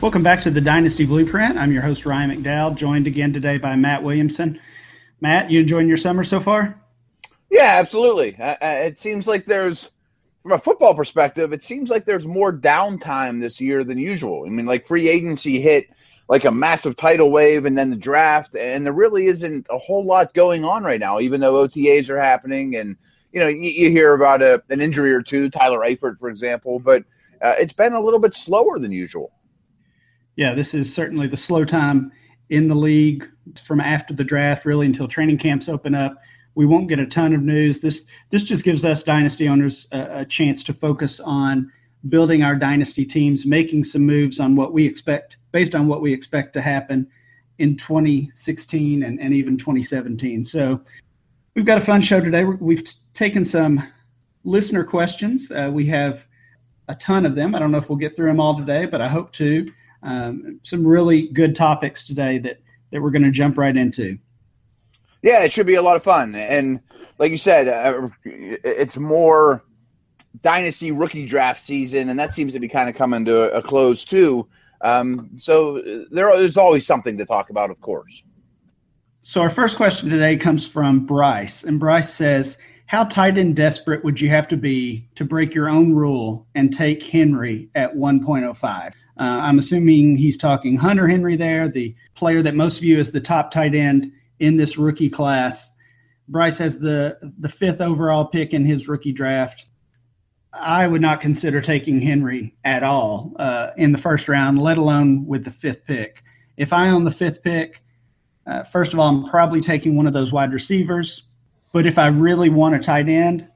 Welcome back to the Dynasty Blueprint. I'm your host, Ryan McDowell, joined again today by Matt Williamson. Matt, you enjoying your summer so far? Yeah, absolutely. Uh, it seems like there's, from a football perspective, it seems like there's more downtime this year than usual. I mean, like free agency hit like a massive tidal wave and then the draft, and there really isn't a whole lot going on right now, even though OTAs are happening and you know, you, you hear about a, an injury or two, Tyler Eifert, for example, but uh, it's been a little bit slower than usual yeah, this is certainly the slow time in the league from after the draft, really until training camps open up. We won't get a ton of news. This this just gives us dynasty owners a, a chance to focus on building our dynasty teams, making some moves on what we expect based on what we expect to happen in 2016 and, and even 2017. So we've got a fun show today. We've taken some listener questions. Uh, we have a ton of them. I don't know if we'll get through them all today, but I hope to um, some really good topics today that that we're going to jump right into. Yeah, it should be a lot of fun, and like you said, uh, it's more dynasty rookie draft season, and that seems to be kind of coming to a close too. Um, so there is always something to talk about, of course. So our first question today comes from Bryce, and Bryce says, "How tight and desperate would you have to be to break your own rule and take Henry at 1.05?" Uh, I'm assuming he's talking Hunter Henry there, the player that most view as the top tight end in this rookie class. Bryce has the the fifth overall pick in his rookie draft. I would not consider taking Henry at all uh, in the first round, let alone with the fifth pick. If I own the fifth pick, uh, first of all, I'm probably taking one of those wide receivers. But if I really want a tight end,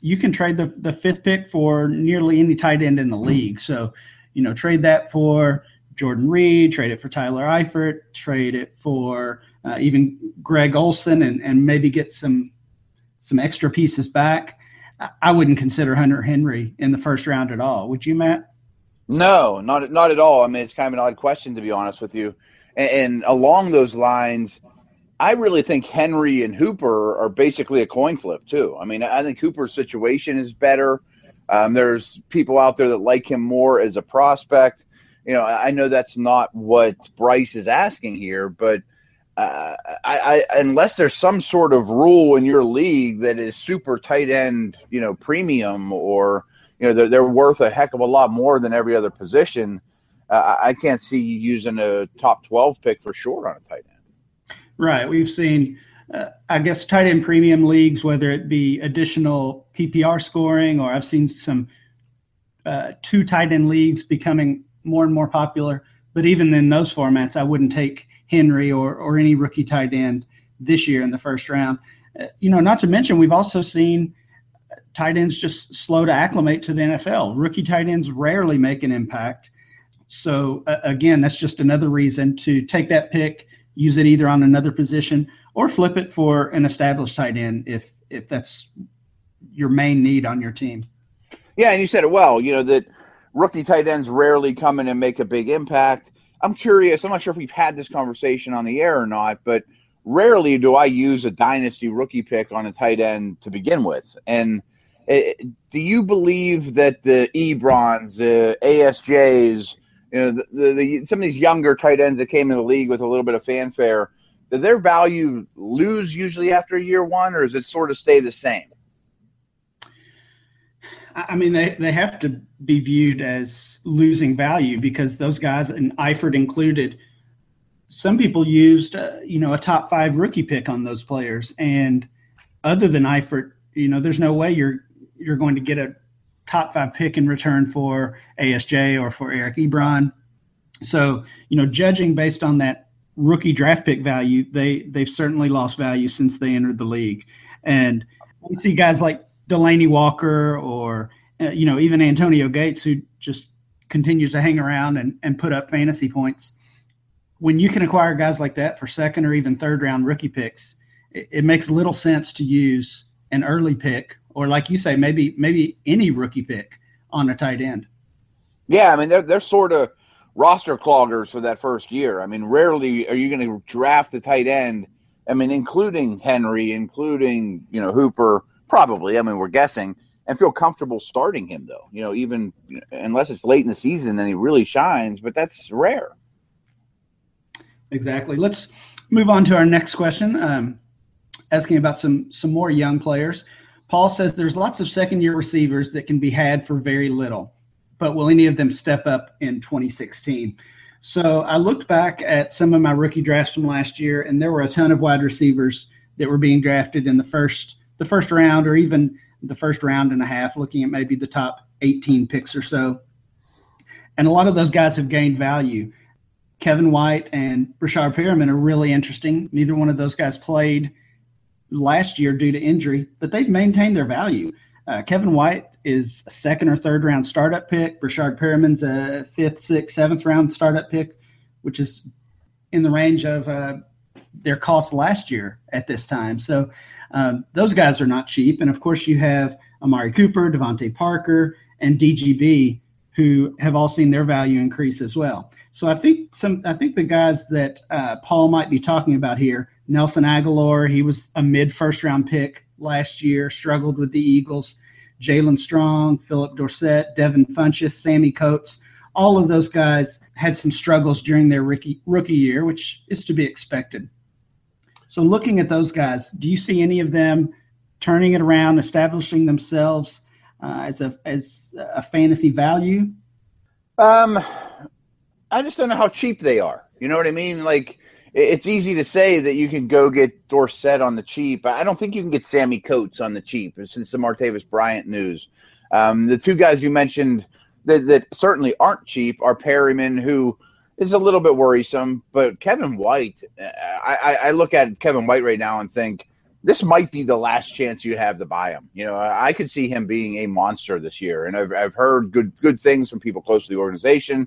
you can trade the, the fifth pick for nearly any tight end in the league. So you know, trade that for Jordan Reed, trade it for Tyler Eifert, trade it for uh, even Greg Olsen, and, and maybe get some some extra pieces back. I wouldn't consider Hunter Henry in the first round at all. Would you, Matt? No, not not at all. I mean, it's kind of an odd question to be honest with you. And, and along those lines, I really think Henry and Hooper are basically a coin flip too. I mean, I think Hooper's situation is better. Um, there's people out there that like him more as a prospect. You know, I know that's not what Bryce is asking here, but uh, I, I, unless there's some sort of rule in your league that is super tight end, you know, premium, or you know, they're, they're worth a heck of a lot more than every other position. Uh, I can't see you using a top 12 pick for sure on a tight end. Right. We've seen uh, I guess tight end premium leagues, whether it be additional PPR scoring or I've seen some uh, two tight end leagues becoming more and more popular. But even in those formats, I wouldn't take Henry or or any rookie tight end this year in the first round. Uh, you know, not to mention we've also seen tight ends just slow to acclimate to the NFL. Rookie tight ends rarely make an impact. So uh, again, that's just another reason to take that pick, use it either on another position or flip it for an established tight end if if that's your main need on your team. Yeah, and you said it well. You know that rookie tight ends rarely come in and make a big impact. I'm curious. I'm not sure if we've had this conversation on the air or not, but rarely do I use a dynasty rookie pick on a tight end to begin with. And it, do you believe that the Ebrons, the ASJs, you know, the, the, the, some of these younger tight ends that came in the league with a little bit of fanfare do their value lose usually after year one, or does it sort of stay the same? I mean, they, they have to be viewed as losing value because those guys, and Eifert included, some people used, uh, you know, a top five rookie pick on those players. And other than Eifert, you know, there's no way you're you're going to get a top five pick in return for ASJ or for Eric Ebron. So, you know, judging based on that rookie draft pick value, they they've certainly lost value since they entered the league. And we see guys like Delanie Walker or uh, you know even Antonio Gates who just continues to hang around and, and put up fantasy points. When you can acquire guys like that for second or even third round rookie picks, it, it makes little sense to use an early pick or like you say maybe maybe any rookie pick on a tight end. Yeah, I mean they're they're sort of roster cloggers for that first year. I mean, rarely are you going to draft a tight end. I mean, including Henry, including you know Hooper, probably. I mean, we're guessing, and feel comfortable starting him though. You know, even unless it's late in the season and he really shines, but that's rare. Exactly. Let's move on to our next question. Um, asking about some some more young players. Paul says there's lots of second year receivers that can be had for very little, but will any of them step up in 2016? So I looked back at some of my rookie drafts from last year, and there were a ton of wide receivers that were being drafted in the first the first round or even the first round and a half, looking at maybe the top 18 picks or so. And a lot of those guys have gained value. Kevin White and Breshad Perriman are really interesting. Neither one of those guys played last year due to injury, but they've maintained their value. Uh, Kevin White is a second or third round startup pick. Breshad Perriman's a fifth, sixth, seventh round startup pick, which is in the range of uh, their cost last year at this time. So um, those guys are not cheap. And of course, you have Amari Cooper, DeVante Parker, and DGB, who have all seen their value increase as well. So I think some, I think the guys that uh, Paul might be talking about here, Nelson Agholor, he was a mid first round pick last year, struggled with the Eagles. Jaelen Strong, Phillip Dorsett, Devin Funchess, Sammy Coates, all of those guys had some struggles during their rookie rookie year, which is to be expected. So, looking at those guys, do you see any of them turning it around, establishing themselves uh, as a as a fantasy value? Um, I just don't know how cheap they are. You know what I mean? Like, it's easy to say that you can go get Dorsett on the cheap. I don't think you can get Sammy Coates on the cheap since the Martavis Bryant news. Um, the two guys you mentioned that, that certainly aren't cheap are Perriman, who is a little bit worrisome. But Kevin White, I, I look at Kevin White right now and think this might be the last chance you have to buy him. You know, I could see him being a monster this year, and I've, I've heard good good things from people close to the organization.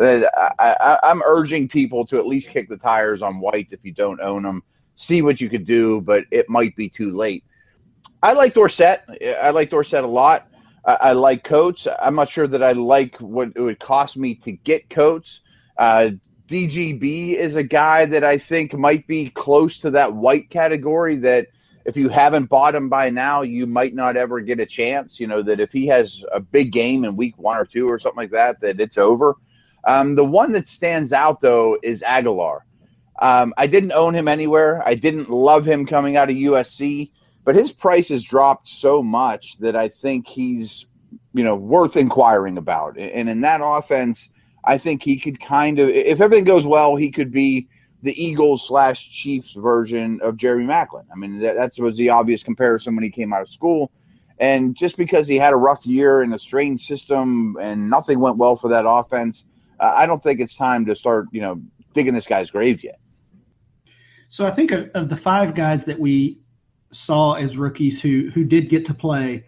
I, am urging people to at least kick the tires on White if you don't own him. See what you could do, but it might be too late. I like Dorsett. I like Dorsett a lot. I, I like Coates. I'm not sure that I like what it would cost me to get Coates. Uh, DGB is a guy that I think might be close to that white category that if you haven't bought him by now, you might not ever get a chance. You know, that if he has a big game in week one or two or something like that, that it's over. Um, the one that stands out, though, is Agholor. Um, I didn't own him anywhere. I didn't love him coming out of USC, but his price has dropped so much that I think he's, you know, worth inquiring about. And in that offense – I think he could kind of, if everything goes well, he could be the Eagles slash Chiefs version of Jerry Maclin. I mean, that, that was the obvious comparison when he came out of school. And just because he had a rough year in a strange system and nothing went well for that offense, I don't think it's time to start, you know, digging this guy's grave yet. So I think of, of the five guys that we saw as rookies who who did get to play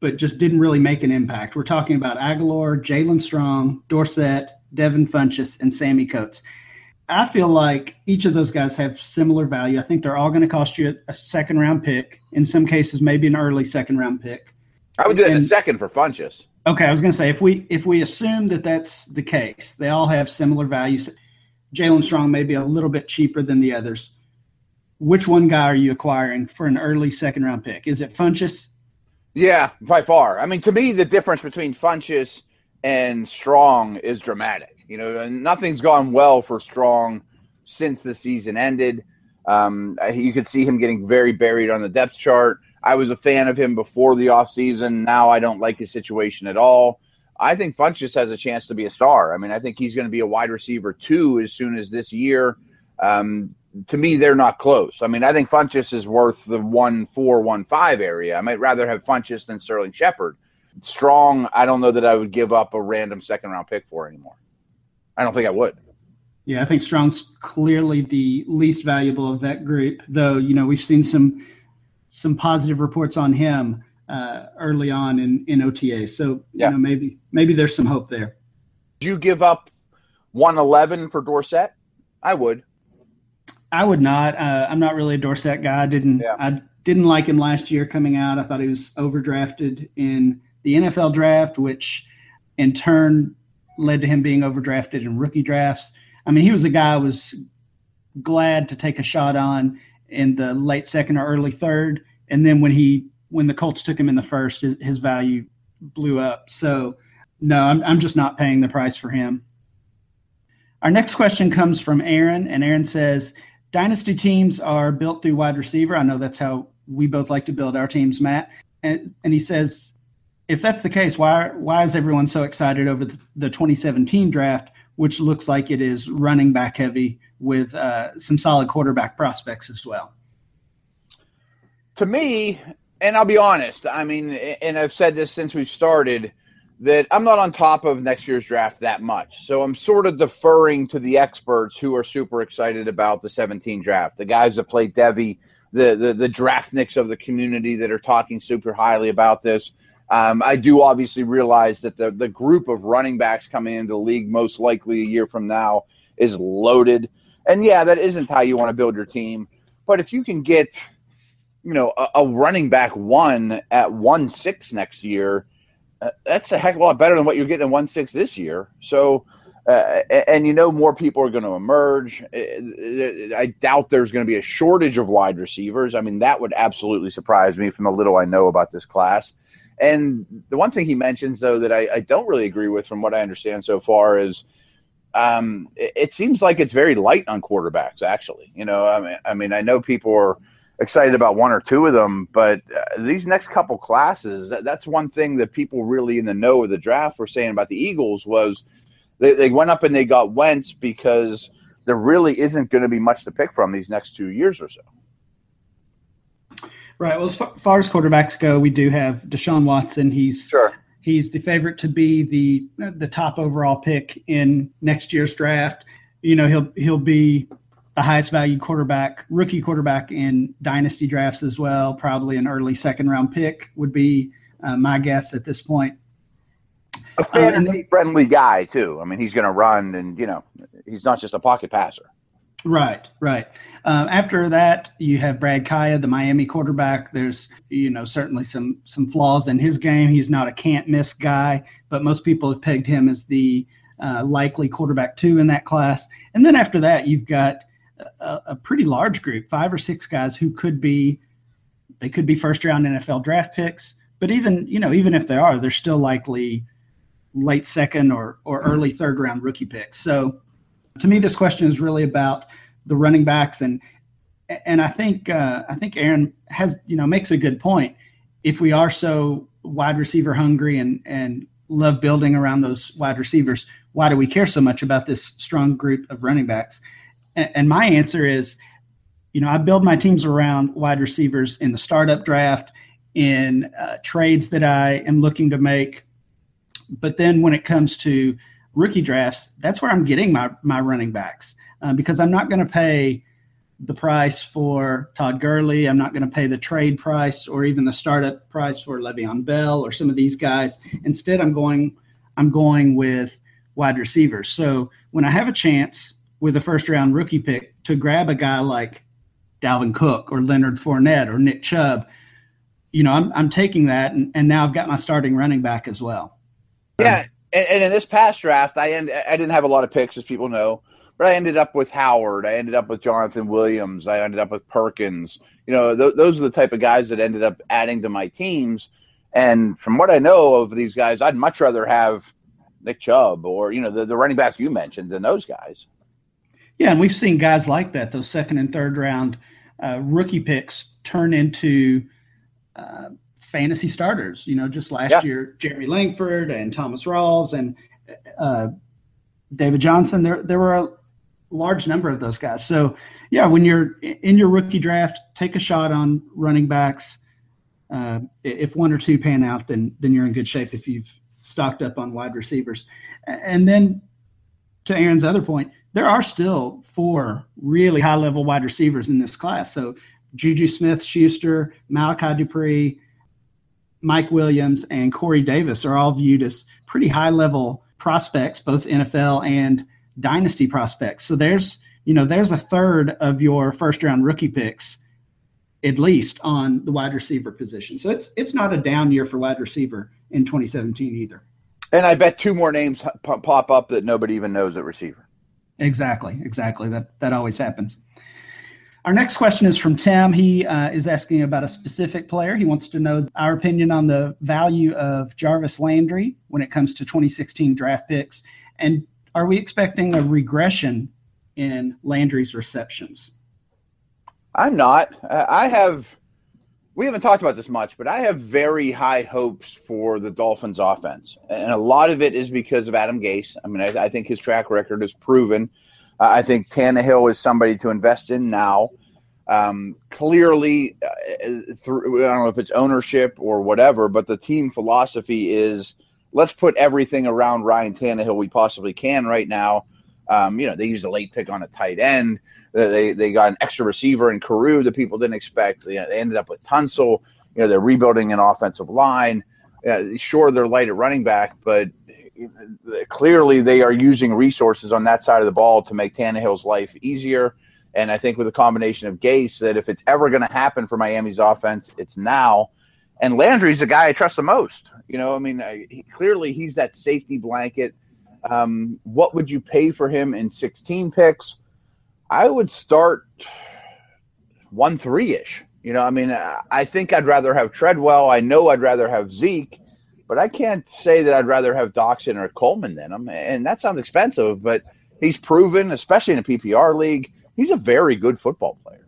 but just didn't really make an impact. We're talking about Agholor, Jaelen Strong, Dorsett, Devin Funchess, and Sammy Coates. I feel like each of those guys have similar value. I think they're all going to cost you a second round pick. In some cases, maybe an early second round pick. I would do that and, in a second for Funchess. Okay, I was going to say if we if we assume that that's the case, they all have similar values. Jaelen Strong may be a little bit cheaper than the others. Which one guy are you acquiring for an early second round pick? Is it Funchess? Yeah, by far. I mean, to me, the difference between Funchess and Strong is dramatic. You know, nothing's gone well for Strong since the season ended. Um, you could see him getting very buried on the depth chart. I was a fan of him before the offseason. Now I don't like his situation at all. I think Funchess has a chance to be a star. I mean, I think he's going to be a wide receiver too as soon as this year. Um, to me, they're not close. I mean, I think Funchess is worth the one four one five area. I might rather have Funchess than Sterling Shepard. Strong, I don't know that I would give up a random second round pick for anymore. I don't think I would. Yeah, I think Strong's clearly the least valuable of that group. Though you know we've seen some some positive reports on him uh, early on in in OTA. So yeah. you know maybe maybe there's some hope there. Do you give up one eleven for Dorsett? I would. I would not. Uh, I'm not really a Dorsett guy. I didn't yeah. I didn't like him last year coming out. I thought he was overdrafted in the NFL draft, which in turn led to him being overdrafted in rookie drafts. I mean, he was a guy I was glad to take a shot on in the late second or early third. And then when he when the Colts took him in the first, his value blew up. So, no, I'm, I'm just not paying the price for him. Our next question comes from Aaron, and Aaron says, Dynasty teams are built through wide receiver. I know that's how we both like to build our teams, Matt. And, and he says, if that's the case, why why is everyone so excited over the, the 2017 draft, which looks like it is running back heavy with uh, some solid quarterback prospects as well? To me, and I'll be honest, I mean, and I've said this since we've started that I'm not on top of next year's draft that much. So I'm sort of deferring to the experts who are super excited about the 17 draft, the guys that play Devy, the the the draftniks of the community that are talking super highly about this. Um, I do obviously realize that the the group of running backs coming into the league most likely a year from now is loaded, and yeah, that isn't how you want to build your team. But if you can get, you know, a, a running back one at one six next year, uh, that's a heck of a lot better than what you're getting in one six this year. So uh, and you know more people are going to emerge. Uh, I doubt there's going to be a shortage of wide receivers. I mean, that would absolutely surprise me from the little I know about this class. And the one thing he mentions, though, that I, I don't really agree with, from what I understand so far, is um, it, it, seems like it's very light on quarterbacks. Actually, you know, I mean, I mean, I know people are excited about one or two of them, but uh, these next couple classes, that, that's one thing that people really in the know of the draft were saying about the Eagles was – they, they went up and they got Wentz because there really isn't going to be much to pick from these next two years or so. Right. Well, as far as quarterbacks go, we do have Deshaun Watson. He's sure he's the favorite to be the the top overall pick in next year's draft. You know, he'll he'll be the highest valued quarterback, rookie quarterback in dynasty drafts as well. Probably an early second round pick would be uh, my guess at this point a fantasy friendly guy too. I mean, he's going to run, and you know, he's not just a pocket passer. Right, right. Uh, after that, you have Brad Kaaya, the Miami quarterback. There's, you know, certainly some some flaws in his game. He's not a can't miss guy, but most people have pegged him as the uh, likely quarterback two in that class. And then after that, you've got a, a pretty large group, five or six guys who could be, they could be first round NFL draft picks. But even, you know, even if they are, they're still likely late second or, or early third round rookie picks. So to me, this question is really about the running backs and and I think uh, I think Aaron has you know makes a good point. If we are so wide receiver hungry and and love building around those wide receivers, why do we care so much about this strong group of running backs? And, my answer is, you know, I build my teams around wide receivers in the startup draft, in uh, trades that I am looking to make but then when it comes to rookie drafts, that's where I'm getting my my running backs uh, because I'm not going to pay the price for Todd Gurley. I'm not going to pay the trade price or even the startup price for Le'Veon Bell or some of these guys. Instead, I'm going I'm going with wide receivers. So when I have a chance with a first round rookie pick to grab a guy like Dalvin Cook or Leonard Fournette or Nick Chubb, you know, I'm, I'm taking that and, and now I've got my starting running back as well. Yeah, and, and, in this past draft, I end, I didn't have a lot of picks, as people know, but I ended up with Howard. I ended up with Jonathan Williams. I ended up with Perkins. You know, th- those are the type of guys that ended up adding to my teams. And from what I know of these guys, I'd much rather have Nick Chubb or you know the, the running backs you mentioned than those guys. Yeah, and we've seen guys like that. Those second and third round uh, rookie picks turn into uh, fantasy starters. You know, just last yeah. year, Jeremy Langford and Thomas Rawls and uh, David Johnson. There, there were a large number of those guys. So, yeah, when you're in your rookie draft, take a shot on running backs. Uh, if one or two pan out, then then you're in good shape. If you've stocked up on wide receivers, and then to Aaron's other point, there are still four really high level wide receivers in this class. So Juju Smith Schuster, Malachi Dupre, Mike Williams and Corey Davis are all viewed as pretty high level prospects, both NFL and dynasty prospects. So there's, you know, there's a third of your first round rookie picks at least on the wide receiver position. So it's it's not a down year for wide receiver in 2017 either. And I bet two more names pop up that nobody even knows at receiver. Exactly, exactly. That that always happens. Our next question is from Tim. He uh, is asking about a specific player. He wants to know our opinion on the value of Jarvis Landry when it comes to 2016 draft picks. And are we expecting a regression in Landry's receptions? I'm not. I have. We haven't talked about this much, but I have very high hopes for the Dolphins' offense, and a lot of it is because of Adam Gase. I mean, I, I think his track record is proven. Uh, I think Tannehill is somebody to invest in now. Um, clearly, uh, through, I don't know if it's ownership or whatever, but the team philosophy is let's put everything around Ryan Tannehill we possibly can right now. Um, you know, they used a late pick on a tight end. They they got an extra receiver in Carroo that people didn't expect. You know, they ended up with Tunsil. You know, they're rebuilding an offensive line. Uh, sure, they're light at running back, but clearly they are using resources on that side of the ball to make Tannehill's life easier. And I think with a combination of Gase, that if it's ever going to happen for Miami's offense, it's now. And Landry's the guy I trust the most. You know, I mean, I, he, clearly he's that safety blanket. Um, what would you pay for him in 16 picks? I would start one three ish. You know, I mean, I think I'd rather have Treadwell. I know I'd rather have Zeke but I can't say that I'd rather have Doctson or Coleman than him. And that sounds expensive, but he's proven, especially in a PPR league, he's a very good football player.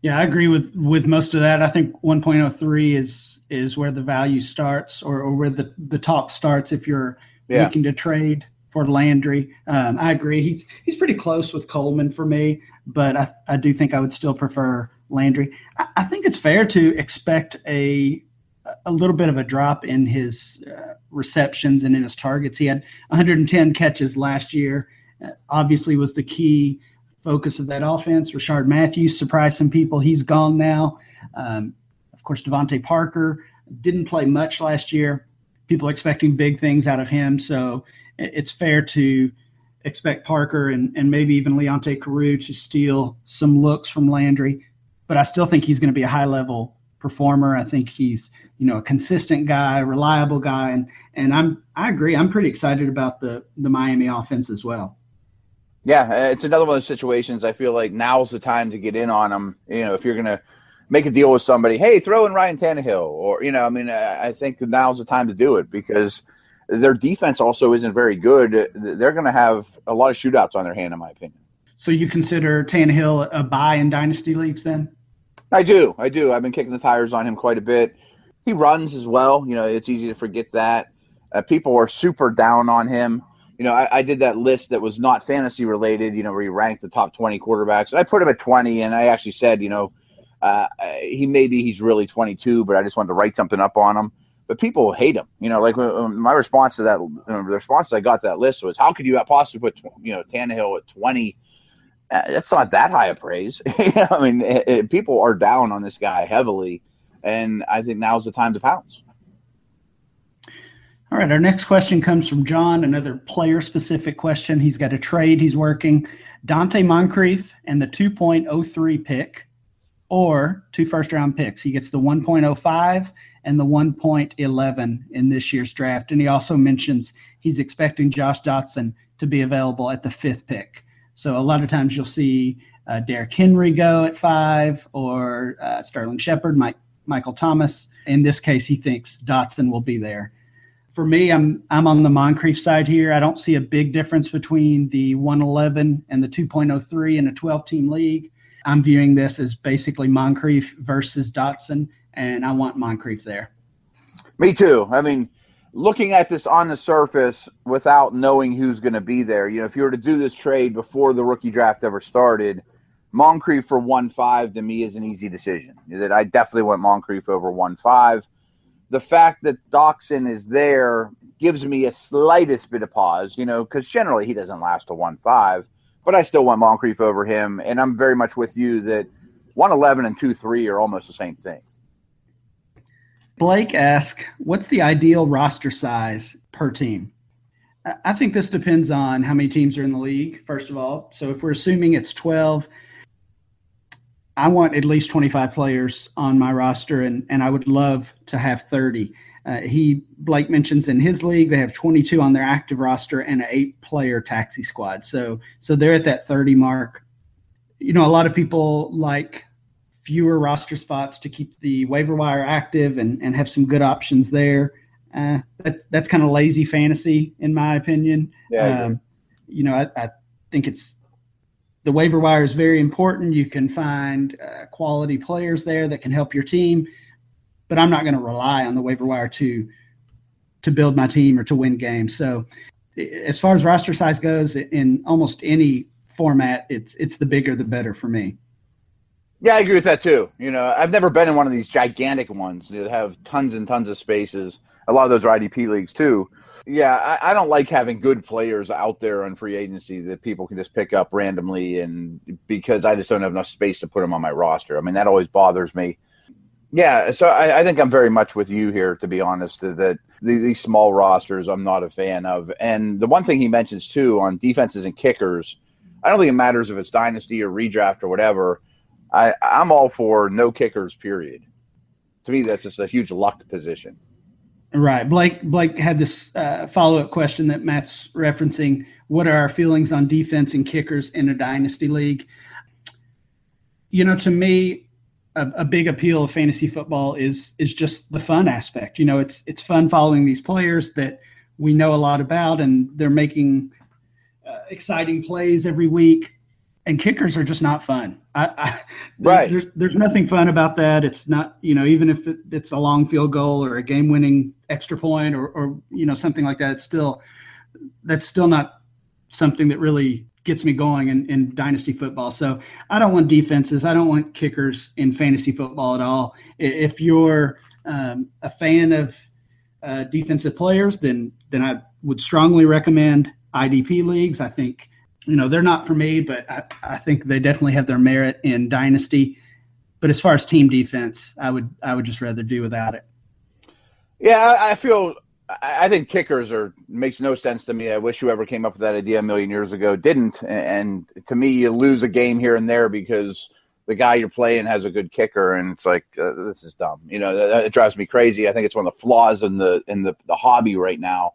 Yeah, I agree with with most of that. I think 1.03 is is where the value starts, or, or where the the top starts if you're yeah. looking to trade for Landry. Um, I agree. He's he's pretty close with Coleman for me, but I, I do think I would still prefer Landry. I, I think it's fair to expect a a little bit of a drop in his uh, receptions and in his targets. He had 110 catches last year. Uh, obviously, was the key focus of that offense. Rishard Matthews surprised some people. He's gone now. Um, of course, DeVante Parker didn't play much last year. People expecting big things out of him, so it's fair to expect Parker and, and maybe even Leonte Carroo to steal some looks from Landry. But I still think he's going to be a high level performer. I think he's you know a consistent guy, reliable guy, and and I'm I agree. I'm pretty excited about the the Miami offense as well. Yeah, it's another one of those situations. I feel like now's the time to get in on them. You know, if you're gonna make a deal with somebody, hey, throw in Ryan Tannehill, or you know, I mean, I think now's the time to do it because their defense also isn't very good. They're going to have a lot of shootouts on their hand, in my opinion. So you consider Tannehill a buy in dynasty leagues then? I do. I do. I've been kicking the tires on him quite a bit. He runs as well. You know, it's easy to forget that. Uh, people are super down on him. You know, I, I, did that list that was not fantasy related, you know, where he ranked the top 20 quarterbacks. And I put him at 20, and I actually said, you know, Uh, uh, he maybe he's really 22, but I just wanted to write something up on him. But people hate him. You know, like uh, um, my response to that, uh, the response I got to that list was, how could you possibly put, you know, Tannehill at 20? Uh, that's not that high a praise. I mean, it, it, people are down on this guy heavily, and I think now's the time to pounce. All right, our next question comes from John, another player specific question. He's got a trade he's working. Donte Moncrief and the 2.03 pick, or two first round picks. He gets the 1.05 and the 1.11 in this year's draft. And he also mentions he's expecting Josh Doctson to be available at the fifth pick. So a lot of times you'll see uh, Derrick Henry go at five or uh, Sterling Shepard, Mike, Michael Thomas. In this case, he thinks Doctson will be there. For me, I'm I'm on the Moncrief side here. I don't see a big difference between the 111 and the 2.03 in a 12-team league. I'm viewing this as basically Moncrief versus Doctson, and I want Moncrief there. Me too. I mean, looking at this on the surface without knowing who's going to be there, you know, if you were to do this trade before the rookie draft ever started, Moncrief for one five to me is an easy decision. That I definitely want Moncrief over one five. The fact that Doctson is there gives me a slightest bit of pause, you know, because generally he doesn't last to one five, but I still want Moncrief over him, and I'm very much with you that one eleven and two three are almost the same thing. Blake asks, what's the ideal roster size per team? I think this depends on how many teams are in the league, first of all. So if we're assuming it's 12, I want at least 25 players on my roster, and, and I would love to have 30. Uh, he Blake mentions in his league they have 22 on their active roster and an eight-player taxi squad. So so they're at that 30 mark. you know, a lot of people like fewer roster spots to keep the waiver wire active and, and have some good options there. Uh, that's that's kind of lazy fantasy, in my opinion. Yeah, um, you know, I, I, think it's the waiver wire is very important. You can find uh, quality players there that can help your team, but I'm not going to rely on the waiver wire to to build my team or to win games. So, as far as roster size goes, in almost any format, it's it's the bigger the better for me. Yeah, I agree with that too. You know, I've never been in one of these gigantic ones that have tons and tons of spaces. A lot of those are IDP leagues too. Yeah, I, I, don't like having good players out there on free agency that people can just pick up randomly, and because I just don't have enough space to put them on my roster. I mean, that always bothers me. Yeah, so I, I think I'm very much with you here, to be honest. That, these small rosters I'm not a fan of, and the one thing he mentions too on defenses and kickers, I don't think it matters if it's dynasty or redraft or whatever I, I'm all for no kickers, period. To me, that's just a huge luck position. Right. Blake Blake had this uh, follow up question that Matt's referencing. What are our feelings on defense and kickers in a dynasty league? You know, to me, a, a, big appeal of fantasy football is is just the fun aspect. You know, it's it's fun following these players that we know a lot about, and they're making uh, exciting plays every week and kickers are just not fun. I, I right. There's, there's nothing fun about that. It's not, you know, even if it, it's a long field goal or a game winning extra point or, or, you know, something like that, it's still, that's still not something that really gets me going in, in dynasty football. So I don't want defenses. I don't want kickers in fantasy football at all. If you're um, a fan of uh, defensive players, then, then I would strongly recommend IDP leagues. I think, you know, they're not for me, but I, I think they definitely have their merit in dynasty. But as far as team defense, I would I would just rather do without it. Yeah, I feel I think kickers are makes no sense to me. I wish whoever came up with that idea a million years ago didn't. And to me, you lose a game here and there because the guy you're playing has a good kicker, and it's like uh, this is dumb. You know, that, that, drives me crazy. I think it's one of the flaws in the in the, the hobby right now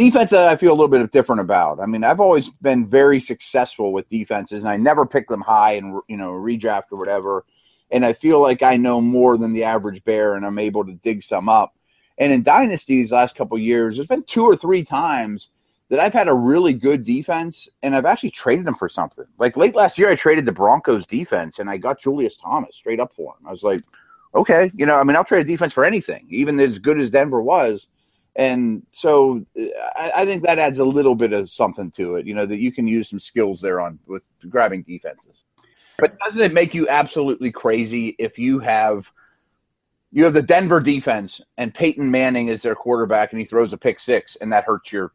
defense I feel a little bit different about. I mean, I've always been very successful with defenses, and I never pick them high and you know redraft or whatever. And I feel like I know more than the average bear, and I'm able to dig some up. And in dynasties, last couple years, there's been two or three times that I've had a really good defense, and I've actually traded them for something. Like late last year, I traded the Broncos defense, and I got Julius Thomas straight up for him. I was like, okay, you know, I mean, I'll trade a defense for anything, even as good as Denver was and so I, I, think that adds a little bit of something to it. You know that you can use some skills there on with grabbing defenses. But doesn't it make you absolutely crazy if you have you have the Denver defense and Peyton Manning is their quarterback and he throws a pick six and that hurts your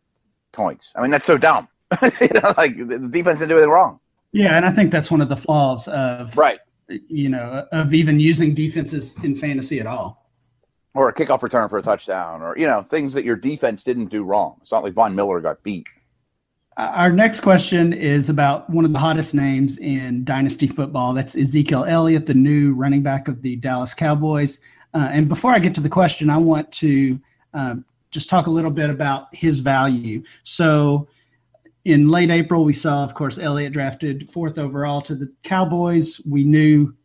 points? I mean that's so dumb. you know, like the defense didn't do anything wrong. Yeah, and I think that's one of the flaws of right. You know, of even using defenses in fantasy at all or a kickoff return for a touchdown, or you know things that your defense didn't do wrong. It's not like Von Miller got beat. Uh, our next question is about one of the hottest names in dynasty football. That's Ezekiel Elliott, the new running back of the Dallas Cowboys. Uh, and before I get to the question, I want to um, just talk a little bit about his value. So, in late April, we saw, of course, Elliott drafted fourth overall to the Cowboys. We knew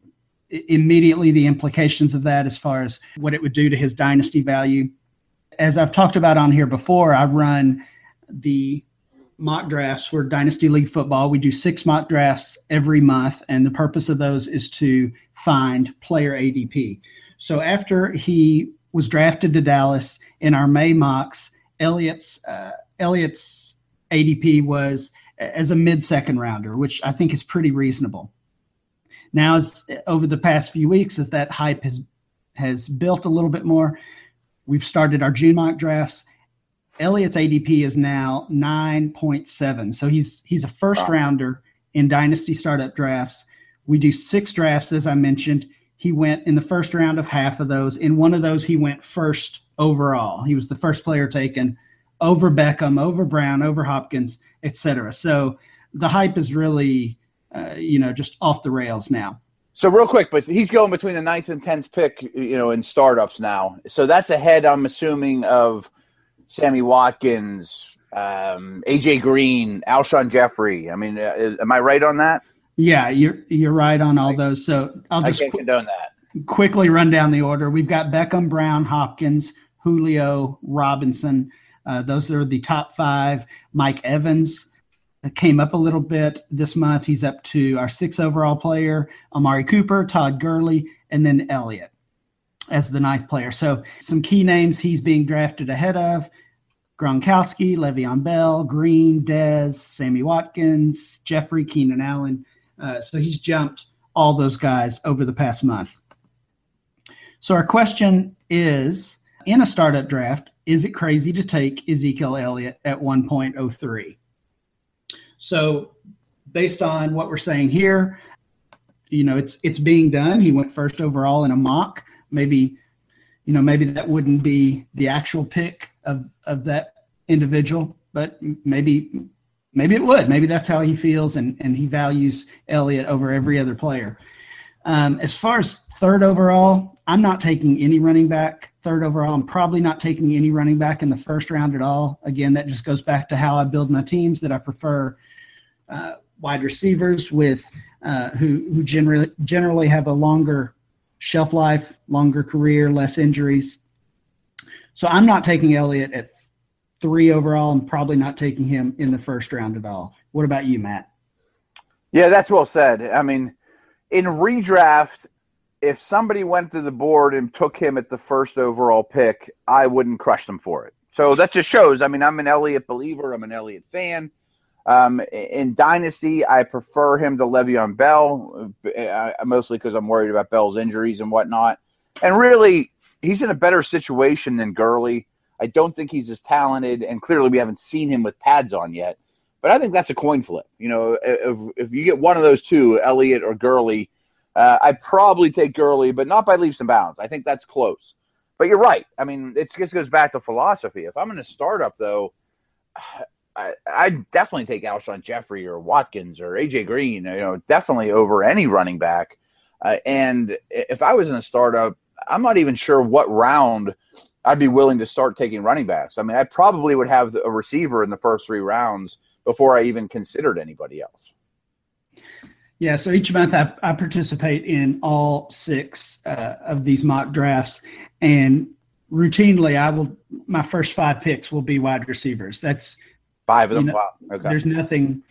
immediately the implications of that as far as what it would do to his dynasty value. As I've talked about on here before, I run the mock drafts for Dynasty League football. We do six mock drafts every month, and the purpose of those is to find player ADP. So after he was drafted to Dallas in our May mocks, Elliott's uh, Elliott's ADP was as a mid second rounder, which I think is pretty reasonable. Now, as over the past few weeks, as that hype has has built a little bit more, we've started our June mock drafts. Elliott's ADP is now 9.7. So he's he's a first wow. rounder in dynasty startup drafts. We do six drafts, as I mentioned. He went in the first round of half of those. In one of those, he went first overall. He was the first player taken over Beckham, over Brown, over Hopkins, etc. So the hype is really uh, you know, just off the rails now. So real quick, but he's going between the ninth and tenth pick, you know, in startups now. So that's ahead, I'm assuming, of Sammy Watkins, um, AJ Green, Alshon Jeffery. I mean, uh, am I right on that? Yeah, you're you're right on all those. So I'll I just can't qu- condone that. quickly run down the order. We've got Beckham, Brown, Hopkins, Julio, Robinson. Uh, those are the top five. Mike Evans uh, came up a little bit this month. He's up to our sixth overall player. Amari Cooper, Todd Gurley, and then Elliott as the ninth player. So some key names he's being drafted ahead of. Gronkowski, Le'Veon Bell, Green, Dez, Sammy Watkins, Jeffery, Keenan Allen. Uh, so he's jumped all those guys over the past month. So our question is in a startup draft, is it crazy to take Ezekiel Elliott at 1.03? So based on what we're saying here, you know, it's it's being done. He went first overall in a mock. Maybe, you know, maybe that wouldn't be the actual pick of of that individual, but maybe maybe it would. Maybe that's how he feels and and he values Elliott over every other player. Um, as far as third overall, I'm not taking any running back third overall. I'm probably not taking any running back in the first round at all. Again, that just goes back to how I build my teams. That I prefer uh, wide receivers with uh, who who generally generally have a longer shelf life, longer career, less injuries. So I'm not taking Elliott at three overall. I'm probably not taking him in the first round at all. What about you, Matt? Yeah, that's well said. I mean, in redraft, if somebody went to the board and took him at the first overall pick, I wouldn't crush them for it. So that just shows. I mean, I'm an Elliott believer. I'm an Elliott fan. Um, in Dynasty, I prefer him to Le'Veon Bell, uh, mostly because I'm worried about Bell's injuries and whatnot. And really, he's in a better situation than Gurley. I don't think he's as talented, and clearly we haven't seen him with pads on yet. But I think that's a coin flip. You know, if, if you get one of those two, Elliott or Gurley, uh, I'd probably take Gurley, but not by leaps and bounds. I think that's close. But you're right. I mean, it just goes back to philosophy. If I'm in a startup, though, I, I definitely take Alshon Jeffery or Watkins or AJ Green. You know, definitely over any running back. Uh, and if I was in a startup, I'm not even sure what round I'd be willing to start taking running backs. I mean, I probably would have a receiver in the first three rounds before I even considered anybody else. Yeah, so each month I, I participate in all six uh, of these mock drafts, and routinely I will my first five picks will be wide receivers. That's five of them. You know, wow. Okay. There's nothing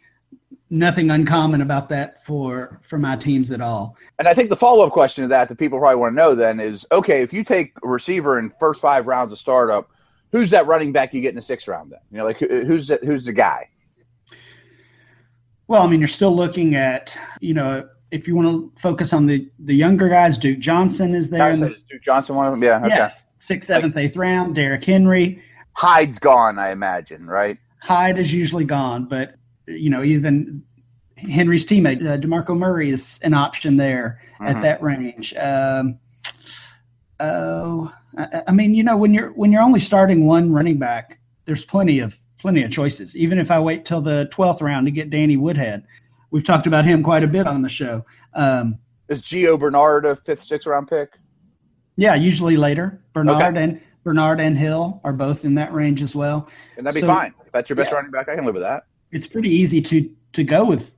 nothing uncommon about that for for my teams at all. And I think the follow up question to that that people probably want to know then is okay, if you take a receiver in first five rounds of startup, who's that running back you get in the sixth round then? You know, like who's the, who's the guy? Well, I mean, you're still looking at, you know, if you want to focus on the the younger guys, Duke Johnson is there. The, Duke Johnson, one of them. Yeah. Okay. Yes, sixth, seventh, eighth round. Derrick Henry. Hyde's gone, I imagine, right? Hyde is usually gone, but you know, even Henry's teammate uh, Demarco Murray is an option there mm-hmm. at that range. Um, oh, I, I mean, you know, when you're when you're only starting one running back, there's plenty of plenty of choices. Even if I wait till the 12th round to get Danny Woodhead, we've talked about him quite a bit on the show. Um, Is Gio Bernard a fifth, sixth round pick? Yeah, usually later. Bernard okay. and Bernard and Hill are both in that range as well. And that'd be so, fine. If that's your best yeah, running back, I can live with that. It's pretty easy to to go with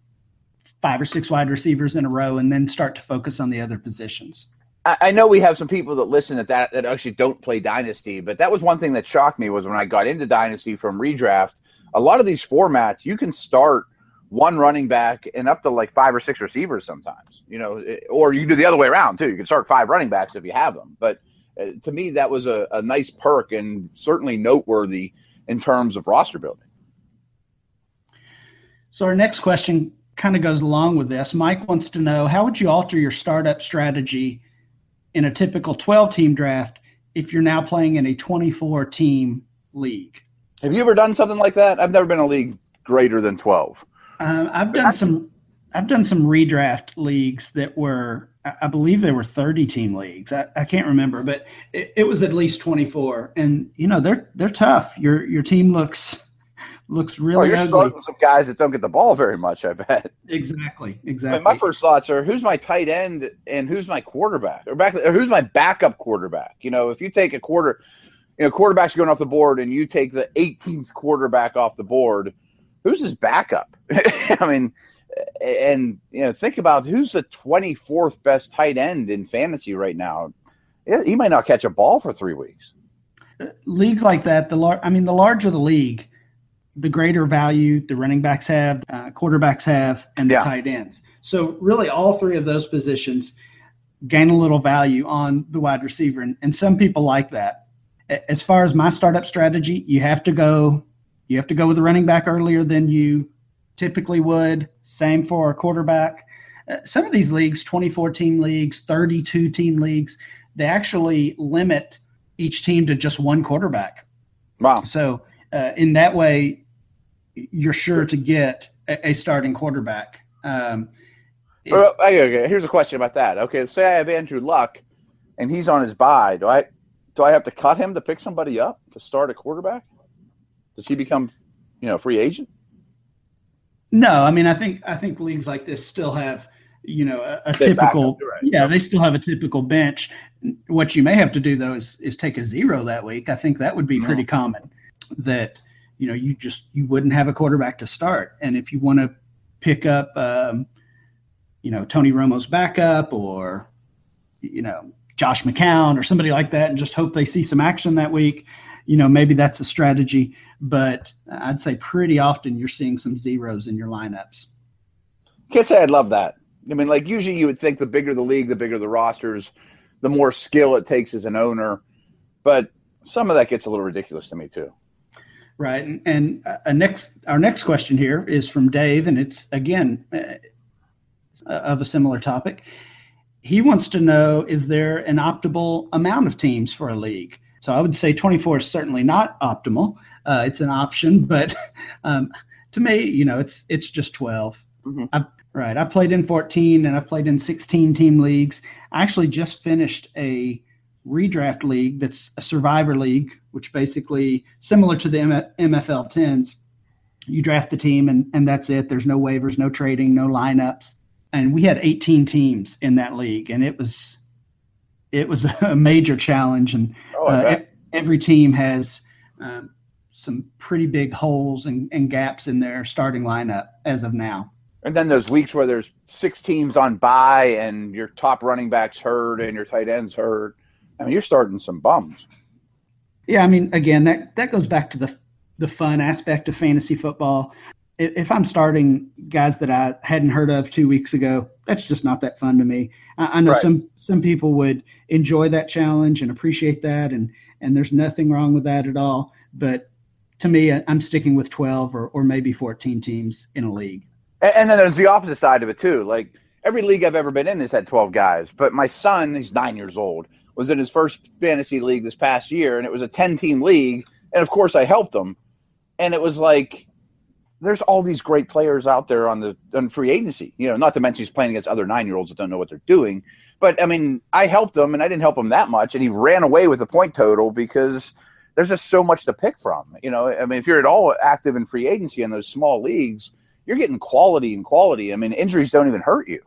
five or six wide receivers in a row and then start to focus on the other positions. I know we have some people that listen at that that actually don't play Dynasty, but that was one thing that shocked me was when I got into Dynasty from redraft. A lot of these formats, you can start one running back and up to like five or six receivers sometimes, you know, or you can do the other way around too. You can start five running backs if you have them. But uh, to me, that was a, a nice perk and certainly noteworthy in terms of roster building. So our next question kind of goes along with this. Mike wants to know how would you alter your startup strategy in a typical 12 team draft if you're now playing in a 24 team league. Have you ever done something like that? I've never been in a league greater than 12. Um, I've done some. I've done some redraft leagues that were, I believe, they were 30 team leagues. I, I can't remember, but it, it was at least 24. And you know, they're they're tough. Your your team looks looks oh, really. Oh, you're ugly. starting some guys that don't get the ball very much. I bet. Exactly. Exactly. my first thoughts are who's my tight end and who's my quarterback, or back, or who's my backup quarterback. You know, if you take a quarter, you know, quarterback's going off the board, and you take the 18th quarterback off the board, who's his backup? I mean, And you know, think about who's the 24th best tight end in fantasy right now. He might not catch a ball for three weeks. Uh, leagues like that, the lar- I mean, the larger the league, the greater value the running backs have, uh, quarterbacks have, and the yeah. tight ends. So really, all three of those positions gain a little value on the wide receiver, and, and some people like that. As far as my startup strategy, you have to go you have to go with a running back earlier than you typically would. Same for a quarterback. Uh, some of these leagues, 24 team leagues, 32 team leagues, they actually limit each team to just one quarterback. Wow. So uh, in that way, you're sure to get a, a starting quarterback. Um, okay, okay, here's a question about that. Okay, say I have Andrew Luck, and he's on his bye. Do I do I have to cut him to pick somebody up to start a quarterback? Does he become, you know, free agent? No, I mean, I think I think leagues like this still have, you know, a, a typical. Right. Yeah, they still have a typical bench. What you may have to do though is is take a zero that week. I think that would be pretty common. That you know you just you wouldn't have a quarterback to start, and if you want to pick up, um, you know, Tony Romo's backup or you know Josh McCown or somebody like that, and just hope they see some action that week you know, maybe that's a strategy, but I'd say pretty often you're seeing some zeros in your lineups. Can't say I'd love that. I mean, like usually you would think the bigger the league, the bigger the rosters, the more skill it takes as an owner. But some of that gets a little ridiculous to me too. Right, and, and uh, next our next question here is from Dave, and it's again uh, of a similar topic. He wants to know: Is there an optimal amount of teams for a league? So I would say 24 is certainly not optimal. Uh, it's an option, but um, to me, you know, it's it's just 12. Mm-hmm. I, right. I played in 14 and I played in 16 team leagues. I actually just finished a redraft league that's a survivor league, which basically similar to the M- MFL 10s. You draft the team and, and that's it. There's no waivers, no trading, no lineups. And we had 18 teams in that league, and it was it was a major challenge, and oh, uh, every team has um, some pretty big holes and, and, gaps in their starting lineup as of now. And then those weeks where there's six teams on bye and your top running backs hurt and your tight ends hurt. I mean, you're starting some bums. Yeah, I mean, again, that that goes back to the the fun aspect of fantasy football. If I'm starting guys that I hadn't heard of two weeks ago, that's just not that fun to me. I, I know right. some some people would enjoy that challenge and appreciate that, and and there's nothing wrong with that at all. But to me, I'm sticking with 12 or, or maybe 14 teams in a league. And, and then there's the opposite side of it too. Like every league I've ever been in has had 12 guys, but my son, he's nine years old, was in his first fantasy league this past year, and it was a 10 team league, and of course I helped him, and it was like there's all these great players out there on the on free agency. You know, not to mention he's playing against other nine year olds that don't know what they're doing. But I mean, I helped him, and I didn't help him that much, and he ran away with the point total because there's just so much to pick from. You know, I mean, if you're at all active in free agency in those small leagues, you're getting quality and quality. I mean, injuries don't even hurt you.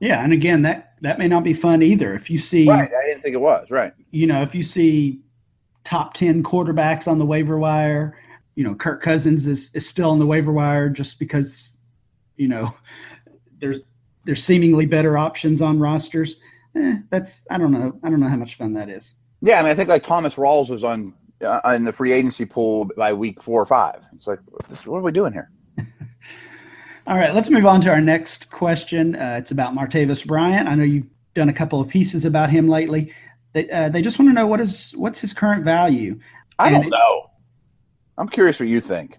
Yeah, and again, that that may not be fun either. If you see, right, I didn't think it was right. You know, if you see top ten quarterbacks on the waiver wire you know, Kirk Cousins is, is still on the waiver wire just because, you know, there's there's seemingly better options on rosters. Eh, that's I don't know. I don't know how much fun that is. Yeah, I mean, I think like Thomas Rawls was on uh, in the free agency pool by week four or five. It's like, what are we doing here? All right, let's move on to our next question. Uh, it's about Martavis Bryant. I know you've done a couple of pieces about him lately. They, uh, they just want to know what is what's his current value. I and don't know. I'm curious what you think.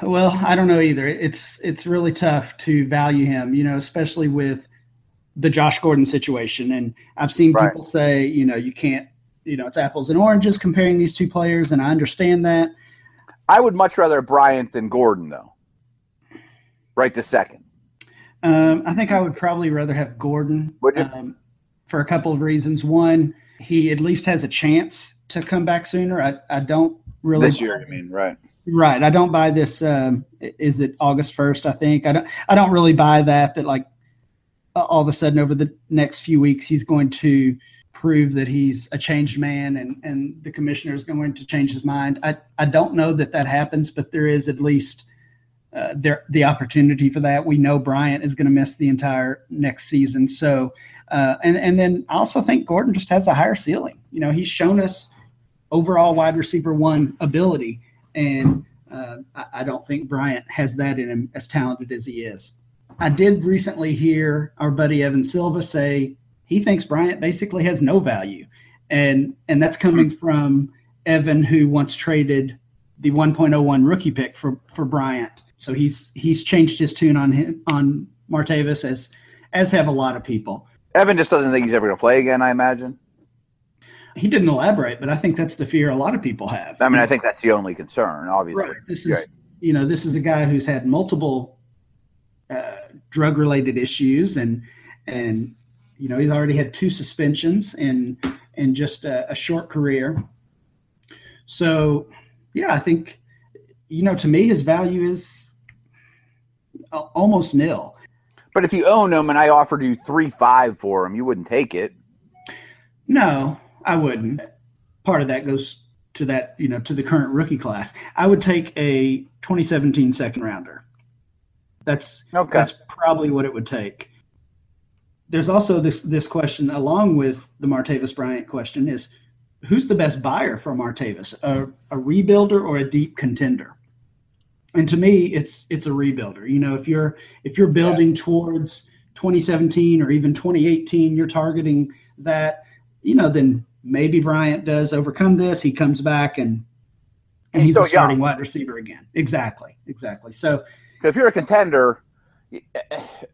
Well, I don't know either. It's it's really tough to value him, you know, especially with the Josh Gordon situation. And I've seen right. people say, you know, you can't, you know, it's apples and oranges comparing these two players, and I understand that. I would much rather Bryant than Gordon, though. Right this second. Um, I think I would probably rather have Gordon um, for a couple of reasons. One, he at least has a chance to come back sooner. I, I don't really this year. I mean, right? Right. I don't buy this. Um, is it August first? I think I don't. I don't really buy that. That like all of a sudden over the next few weeks he's going to prove that he's a changed man and and the commissioner is going to change his mind. I I don't know that that happens, but there is at least uh, there the opportunity for that. We know Bryant is going to miss the entire next season. So, uh, and and then I also think Gordon just has a higher ceiling. You know, he's shown us overall wide receiver one ability, and uh, I, I don't think Bryant has that in him as talented as he is. I did recently hear our buddy Evan Silva say he thinks Bryant basically has no value, and and that's coming from Evan, who once traded the 1.01 rookie pick for for Bryant. So he's he's changed his tune on him on Martavis as as have a lot of people. Evan just doesn't think he's ever going to play again. I imagine. He didn't elaborate, but I think that's the fear a lot of people have. I mean, I think that's the only concern, obviously. Right. This is, right. you know, this is a guy who's had multiple uh, drug-related issues, and and you know he's already had two suspensions in in just a, a short career. So, yeah, I think you know to me his value is almost nil. But if you own him and I offered you three five for him, you wouldn't take it. No, I wouldn't. Part of that goes to that, you know, to the current rookie class. I would take a 2017 second rounder. That's okay. that's probably what it would take. There's also this this question along with the Martavis Bryant question is who's the best buyer for Martavis, a, a rebuilder or a deep contender? And to me it's it's a rebuilder. You know if you're if you're building yeah. towards 2017 or even 2018 you're targeting that you know then maybe bryant does overcome this. He comes back and and he's, he's a starting young. wide receiver again. Exactly exactly. So if you're a contender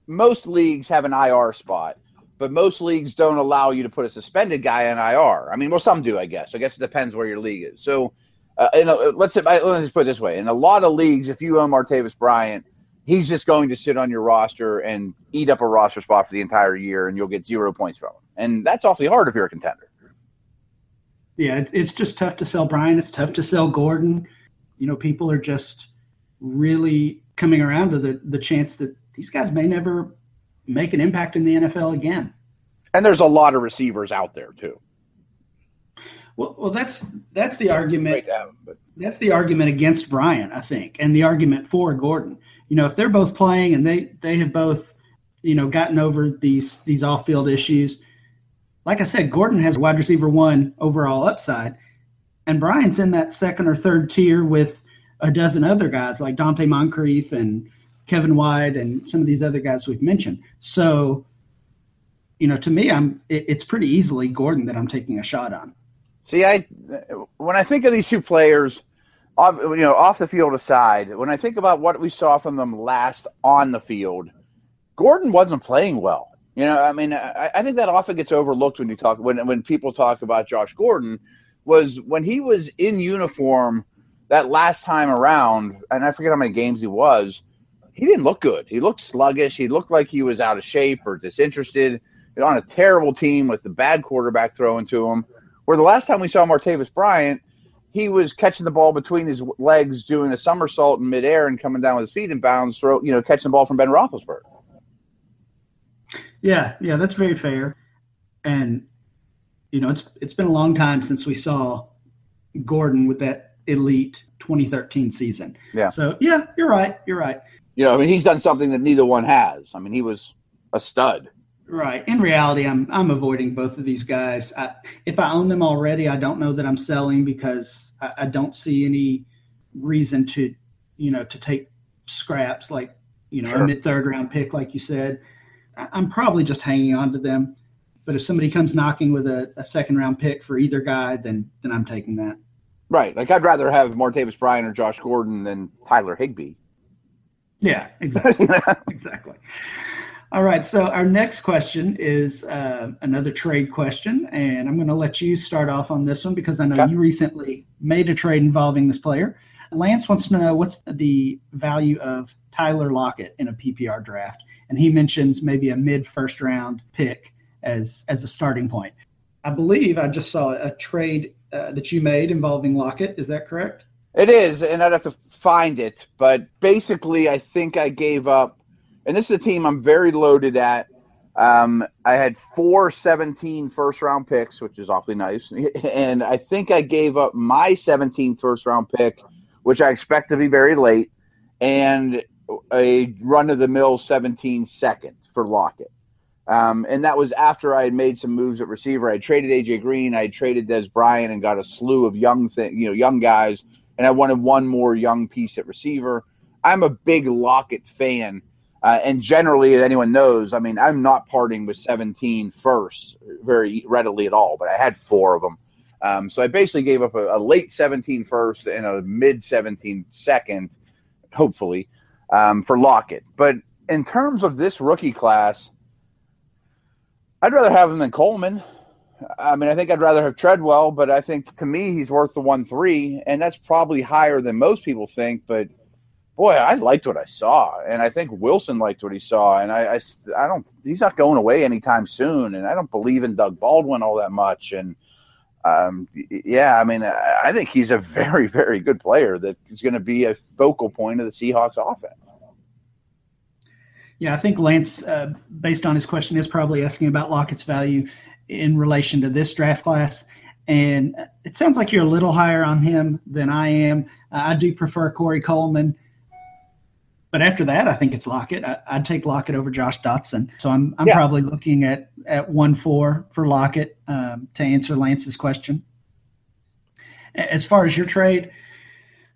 most leagues have an ir spot but most leagues don't allow you to put a suspended guy in ir i mean well some do i guess. I guess it depends where your league is. So uh, you know, let's say, let's just put it this way: in a lot of leagues, if you own Martavis Bryant, he's just going to sit on your roster and eat up a roster spot for the entire year, and you'll get zero points from him. And that's awfully hard if you're a contender. Yeah, it's just tough to sell Bryant. It's tough to sell Gordon. You know, people are just really coming around to the the chance that these guys may never make an impact in the NFL again. And there's a lot of receivers out there too. Well, well, that's that's the argument. Down, that's the argument against Bryant, I think, and the argument for Gordon. You know, if they're both playing and they they have both, you know, gotten over these these off field issues. Like I said, Gordon has wide receiver one overall upside, and Bryant's in that second or third tier with a dozen other guys like Donte Moncrief and Kevin White and some of these other guys we've mentioned. So, you know, to me, I'm it, it's pretty easily Gordon that I'm taking a shot on. See, I when I think of these two players, off, you know, off the field aside, when I think about what we saw from them last on the field, Gordon wasn't playing well. You know, I mean, I, I think that often gets overlooked when you talk when when people talk about Josh Gordon. Was when he was in uniform that last time around, and I forget how many games he was. He didn't look good. He looked sluggish. He looked like he was out of shape or disinterested. On a terrible team with the bad quarterback throwing to him where the last time we saw Martavis Bryant, he was catching the ball between his legs, doing a somersault in midair and coming down with his feet in bounds, throw, you know, catching the ball from Ben Roethlisberger. Yeah, yeah, that's very fair. And you know, it's it's been a long time since we saw Gordon with that elite 2013 season. Yeah. So yeah, you're right. You're right. You know, I mean, he's done something that neither one has. I mean, he was a stud. Right. In reality, I'm I'm avoiding both of these guys. I, if I own them already, I don't know that I'm selling because I, I, don't see any reason to, you know, to take scraps like you know sure. a mid third round pick, like you said. I, am probably just hanging on to them. But if somebody comes knocking with a, a second round pick for either guy, then then I'm taking that. Right. Like I'd rather have Martavis Bryant or Josh Gordon than Tyler Higbee. Yeah. Exactly. exactly. All right. So our next question is uh, another trade question, and I'm going to let you start off on this one because I know okay. you recently made a trade involving this player. Lance wants to know what's the value of Tyler Lockett in a PPR draft, and he mentions maybe a mid first round pick as as a starting point. I believe I just saw a trade uh, that you made involving Lockett. Is that correct? It is, and I'd have to find it. But basically, I think I gave up and this is a team I'm very loaded at. Um, I had four 17 first round picks, which is awfully nice. And I think I gave up my 17th first round pick, which I expect to be very late. and a run of the mill 17 second for Lockett. Um, and that was after I had made some moves at receiver. I traded AJ Green, I traded Dez Bryant, and got a slew of young thing, you know, young guys. And I wanted one more young piece at receiver. I'm a big Lockett fan, uh, and generally, anyone knows. I mean, I'm not parting with 17 first very readily at all, but I had four of them. Um, so I basically gave up a, a, late 17 first and a mid 17 second, hopefully, um, for Lockett. But in terms of this rookie class, I'd rather have him than Coleman. I mean, I think I'd rather have Treadwell, but I think to me he's worth the one three, and that's probably higher than most people think. But boy, I liked what I saw, and I think Wilson liked what he saw, and I, I, I don't, he's not going away anytime soon, and I don't believe in Doug Baldwin all that much, and um, yeah, I mean, I think he's a very, very good player that is going to be a focal point of the Seahawks offense. Yeah, I think Lance, uh, based on his question, is probably asking about Lockett's value in relation to this draft class. And it sounds like you're a little higher on him than I am. Uh, I do prefer Corey Coleman. But after that, I think it's Lockett. I, would take Lockett over Josh Doctson. So I'm, I'm yeah. probably looking at, at 1 4 for Lockett um, to answer Lance's question. As far as your trade,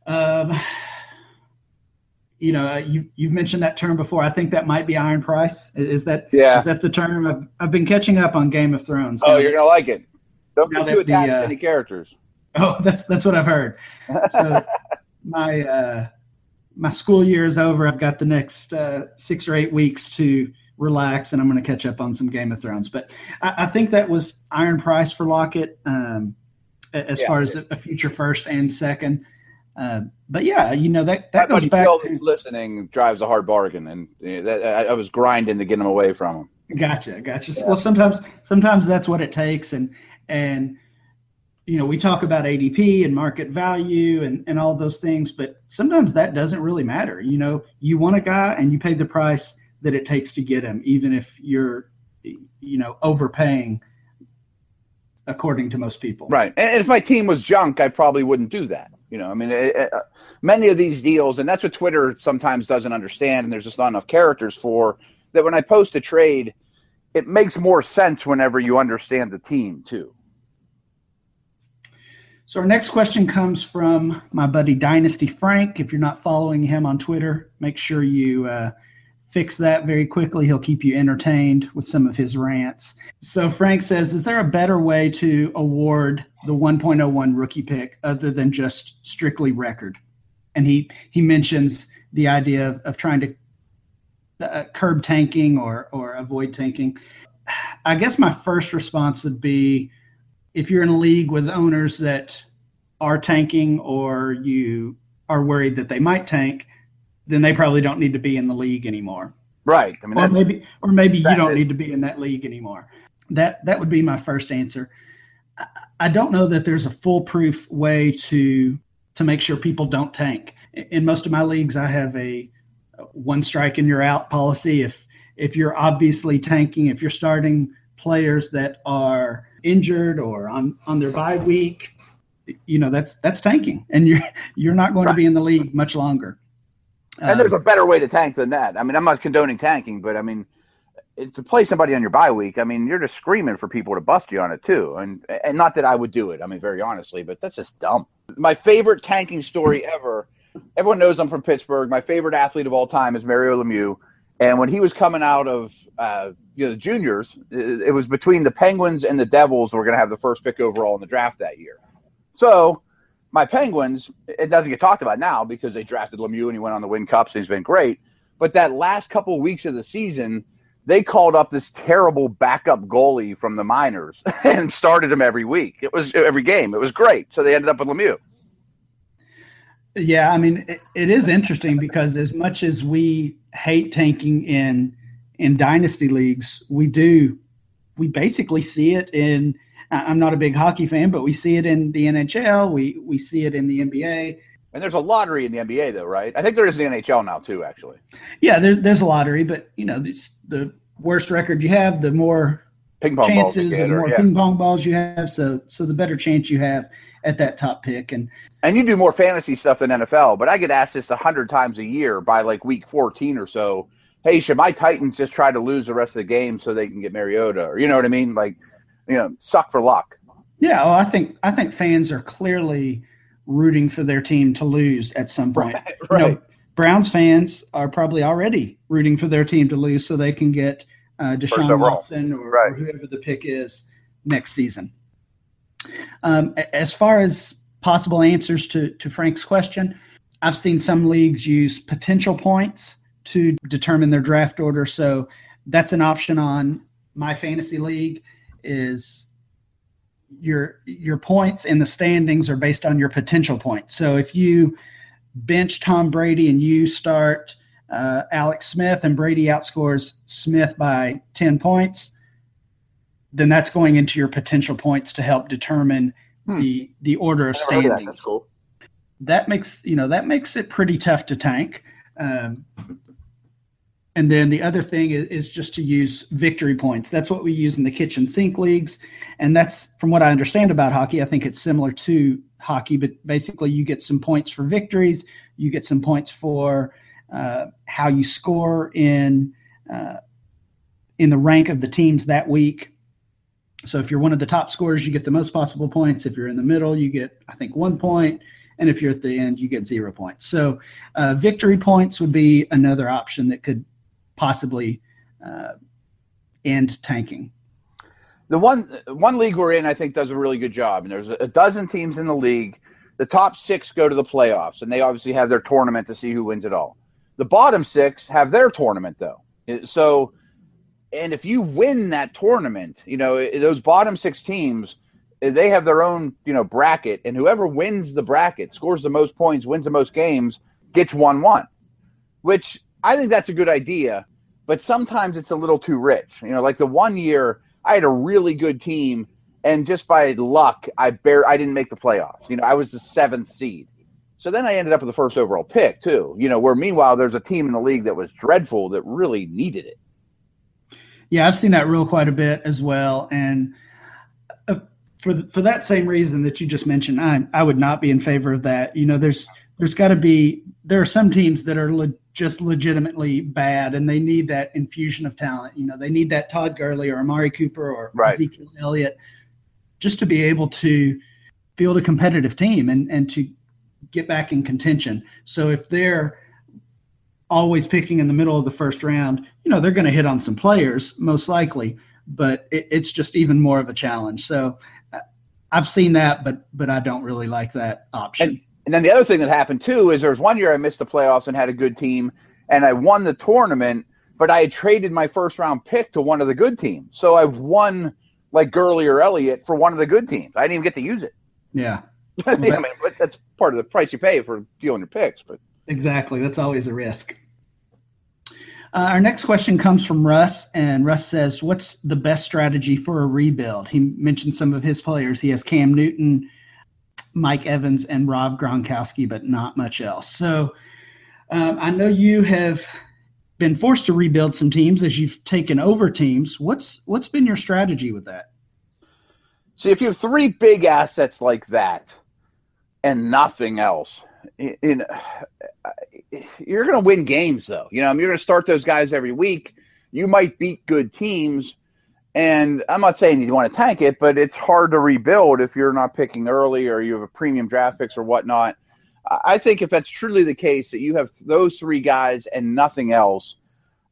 um, you know, uh, you you've mentioned that term before. I think that might be iron price. Is that yeah? Is that the term? I've, I've been catching up on Game of Thrones. Oh, now, you're gonna like it. Don't get too attached uh, to any characters. Oh, that's that's what I've heard. So my uh, my school year is over. I've got the next uh, six or eight weeks to relax, and I'm going to catch up on some Game of Thrones. But I, I think that was iron price for Lockett um, as yeah, far as a, a future first and second. Uh, but yeah, you know that that goes back to listening drives a hard bargain, and that, I, I, was grinding to get him away from him. Gotcha, gotcha. Yeah. Well, sometimes sometimes that's what it takes, and and you know we talk about ADP and market value and and all those things, but sometimes that doesn't really matter. You know, you want a guy and you pay the price that it takes to get him, even if you're you know overpaying according to most people. Right. And if my team was junk, I probably wouldn't do that. You know, I mean, it, it, many of these deals, and that's what Twitter sometimes doesn't understand, and there's just not enough characters for that. When I post a trade, it makes more sense whenever you understand the team too. So our next question comes from my buddy Dynasty Frank. If you're not following him on Twitter, make sure you uh, fix that very quickly. He'll keep you entertained with some of his rants. So Frank says, is there a better way to award the 1.01 rookie pick other than just strictly record? And he he mentions the idea of, of trying to uh, curb tanking or or avoid tanking. I guess my first response would be if you're in a league with owners that are tanking or you are worried that they might tank, then they probably don't need to be in the league anymore. Right. I mean, or maybe, or maybe you don't need to be in that league anymore. That that would be my first answer. I, I don't know that there's a foolproof way to to make sure people don't tank. In most of my leagues, I have a one strike and you're out policy. If if you're obviously tanking, if you're starting players that are injured or on on their bye week, you know that's that's tanking, and you're you're not going right. to be in the league much longer. And there's a um, better way to tank than that. I mean, I'm not condoning tanking, but I mean, to play somebody on your bye week, I mean, you're just screaming for people to bust you on it too. And and not that I would do it. I mean, very honestly, but that's just dumb. My favorite tanking story ever. Everyone knows I'm from Pittsburgh. My favorite athlete of all time is Mario Lemieux. And when he was coming out of uh, you know the juniors, it was between the Penguins and the Devils. We're going to have the first pick overall in the draft that year. So my Penguins, it doesn't get talked about now because they drafted Lemieux and he went on the win cups and he's been great. But that last couple weeks of the season, they called up this terrible backup goalie from the minors and started him every week. It was every game. It was great. So they ended up with Lemieux. Yeah, I mean, it, it is interesting because as much as we hate tanking in in dynasty leagues, we do we basically see it in I'm not a big hockey fan, but we see it in the NHL. We we see it in the NBA. And there's a lottery in the NBA, though, right? I think there is in the NHL now too, actually. Yeah, there, there's a lottery, but you know, the, the worst record you have, the more ping pong chances balls and or, more yeah. ping pong balls you have. So so the better chance you have at that top pick. And and you do more fantasy stuff than NFL. But I get asked this a hundred times a year by like week fourteen or so. Hey, should my Titans just try to lose the rest of the game so they can get Mariota? Or you know what I mean? Like, you know, suck for luck. Yeah, well, I think I think fans are clearly rooting for their team to lose at some point. Right, right. You know, Browns fans are probably already rooting for their team to lose so they can get uh, Deshaun. Watson or, Right. or whoever the pick is next season. Um, as far as possible answers to, to Frank's question, I've seen some leagues use potential points to determine their draft order. So that's an option on my fantasy league is your your points in the standings are based on your potential points. So if you bench Tom Brady and you start uh, Alex Smith and Brady outscores Smith by 10 points, then that's going into your potential points to help determine Hmm. the the order of of that. standings cool. that makes you know that makes it pretty tough to tank. Um, and then the other thing is, is just to use victory points. That's what we use in the kitchen sink leagues, and that's from what I understand about hockey. I think it's similar to hockey, but basically you get some points for victories, you get some points for uh, how you score in uh, in the rank of the teams that week. So if you're one of the top scorers, you get the most possible points. If you're in the middle, you get I think one point, and if you're at the end, you get zero points. So uh, victory points would be another option that could possibly uh, end tanking. The one one league we're in, I think, does a really good job. And there's a dozen teams in the league. The top six go to the playoffs, and they obviously have their tournament to see who wins it all. The bottom six have their tournament, though. So, and if you win that tournament, you know those bottom six teams, eh, they have their own you know bracket, and whoever wins the bracket, scores the most points, wins the most games, gets one one. Which I think that's a good idea, but sometimes it's a little too rich. You know, like the one year I had a really good team, and just by luck, I bare I didn't make the playoffs. You know, I was the seventh seed. So then I ended up with the first overall pick too. You know, where meanwhile there's a team in the league that was dreadful that really needed it. Yeah, I've seen that rule quite a bit as well, and uh, for the, for that same reason that you just mentioned, I I would not be in favor of that. You know, there's there's got to be there are some teams that are le- just legitimately bad, and they need that infusion of talent. You know, they need that Todd Gurley or Amari Cooper or Right. Ezekiel Elliott just to be able to field a competitive team and and to get back in contention. So if they're always picking in the middle of the first round, you know, they're going to hit on some players most likely, but it, it's just even more of a challenge. So uh, I've seen that, but but I don't really like that option. And and then the other thing that happened too is there was one year I missed the playoffs and had a good team, and I won the tournament, but I had traded my first round pick to one of the good teams, so I won like Gurley or Elliott for one of the good teams. I didn't even get to use it. yeah, I mean, I mean, but that's part of the price you pay for dealing your picks. But exactly. That's always a risk. Uh, our next question comes from Russ, and Russ says, "What's the best strategy for a rebuild?" He mentioned some of his players. He has Cam Newton, Mike Evans, and Rob Gronkowski, but not much else. So um, I know you have been forced to rebuild some teams as you've taken over teams. What's what's been your strategy with that? See, if you have three big assets like that and nothing else, in, in you're going to win games, though. You know, I mean, you're going to start those guys every week. You might beat good teams, and I'm not saying you want to tank it, but it's hard to rebuild if you're not picking early or you have a premium draft picks or whatnot. I I think if that's truly the case that you have those three guys and nothing else,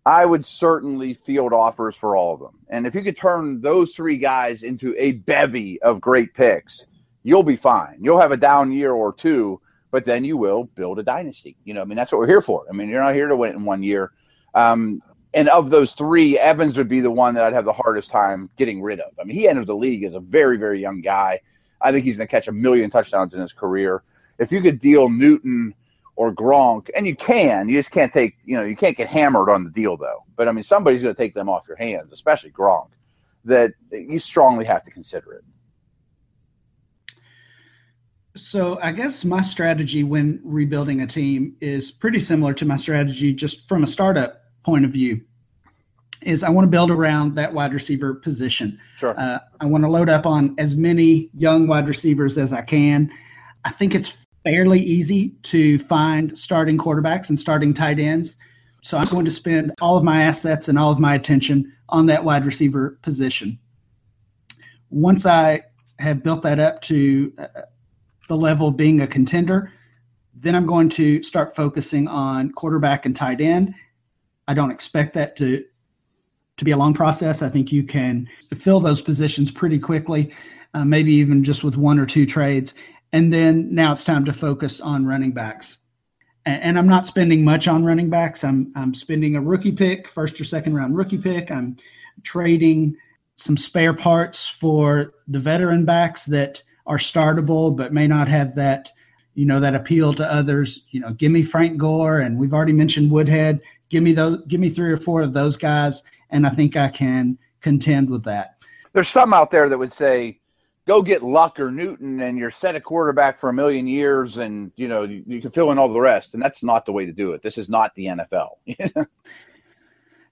I would certainly field offers for all of them. And if you could turn those three guys into a bevy of great picks, you'll be fine. You'll have a down year or two, but then you will build a dynasty. You know, I mean, that's what we're here for. I mean, you're not here to win it in one year. Um, and of those three, Evans would be the one that I'd have the hardest time getting rid of. I mean, he entered the league as a very, very young guy. I think he's going to catch a million touchdowns in his career. If you could deal Newton or Gronk, and you can, you just can't take, you know, you can't get hammered on the deal though. But I mean, somebody's going to take them off your hands, especially Gronk. That you strongly have to consider it. So I guess my strategy when rebuilding a team is pretty similar to my strategy just from a startup point of view. is I want to build around that wide receiver position. Sure. Uh, I want to load up on as many young wide receivers as I can. I think it's fairly easy to find starting quarterbacks and starting tight ends. So I'm going to spend all of my assets and all of my attention on that wide receiver position. Once I have built that up to uh, the level of being a contender, then I'm going to start focusing on quarterback and tight end. I don't expect that to to be a long process. I think you can fill those positions pretty quickly, uh, maybe even just with one or two trades. And then now it's time to focus on running backs. And, and I'm not spending much on running backs. I'm I'm spending a rookie pick, first or second round rookie pick. I'm trading some spare parts for the veteran backs that are startable but may not have that you know that appeal to others. You know give me frank gore and we've already mentioned woodhead. Give me those give me three or four of those guys and i think i can contend with that. There's some out there that would say go get luck or newton and you're set a quarterback for a million years and you know you, you can fill in all the rest. And that's not the way to do it. This is not the nfl